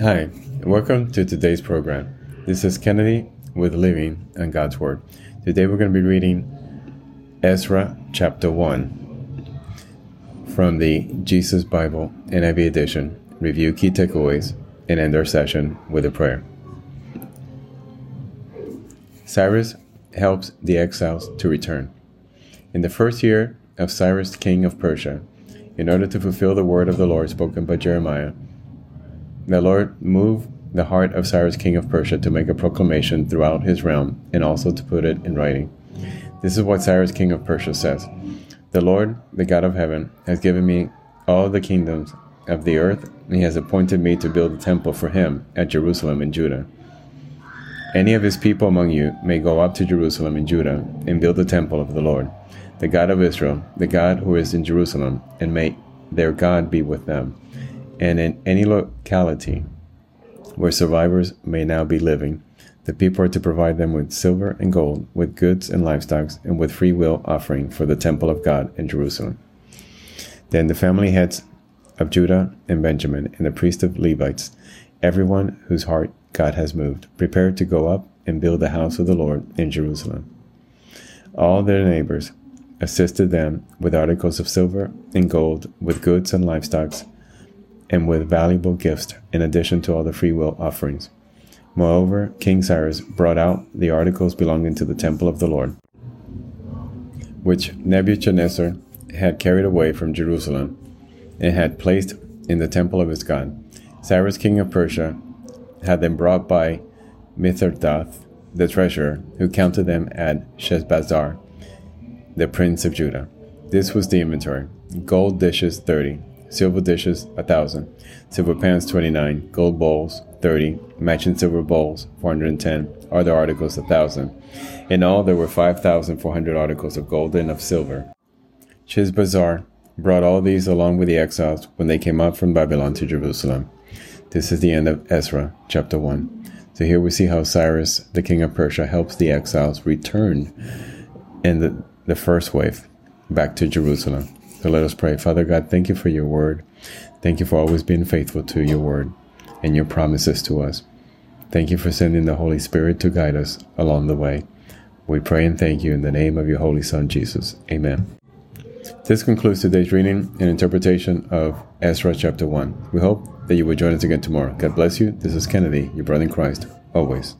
Hi, welcome to today's program. This is Kennedy with Living and God's Word. Today we're going to be reading Ezra chapter 1 from the Jesus Bible NIV edition. Review key takeaways and end our session with a prayer. Cyrus helps the exiles to return. In the first year of Cyrus, king of Persia, in order to fulfill the word of the Lord spoken by Jeremiah, the Lord moved the heart of Cyrus, king of Persia, to make a proclamation throughout his realm and also to put it in writing. This is what Cyrus, king of Persia, says The Lord, the God of heaven, has given me all the kingdoms of the earth, and he has appointed me to build a temple for him at Jerusalem in Judah. Any of his people among you may go up to Jerusalem in Judah and build the temple of the Lord, the God of Israel, the God who is in Jerusalem, and may their God be with them and in any locality where survivors may now be living, the people are to provide them with silver and gold, with goods and livestock, and with free will offering for the temple of God in Jerusalem. Then the family heads of Judah and Benjamin, and the priests of Levites, everyone whose heart God has moved, prepared to go up and build the house of the Lord in Jerusalem. All their neighbors assisted them with articles of silver and gold, with goods and livestock and with valuable gifts, in addition to all the freewill offerings. Moreover, King Cyrus brought out the articles belonging to the temple of the Lord, which Nebuchadnezzar had carried away from Jerusalem and had placed in the temple of his God. Cyrus, king of Persia, had them brought by Mithredath, the treasurer, who counted them at Sheshbazzar, the prince of Judah. This was the inventory gold dishes 30, silver dishes 1000 silver pans 29 gold bowls 30 matching silver bowls 410 other articles 1000 in all there were 5400 articles of gold and of silver. Sheshbazzar brought all these along with the exiles when they came up from Babylon to Jerusalem. This is the end of Ezra chapter 1 so here we see how Cyrus the king of Persia helps the exiles return in the, the first wave back to Jerusalem so let us pray. Father God, thank you for your word. Thank you for always being faithful to your word and your promises to us. Thank you for sending the Holy Spirit to guide us along the way. We pray and thank you in the name of your Holy Son, Jesus. Amen. This concludes today's reading and interpretation of Ezra chapter 1. We hope that you will join us again tomorrow. God bless you. This is Kennedy, your brother in Christ, always.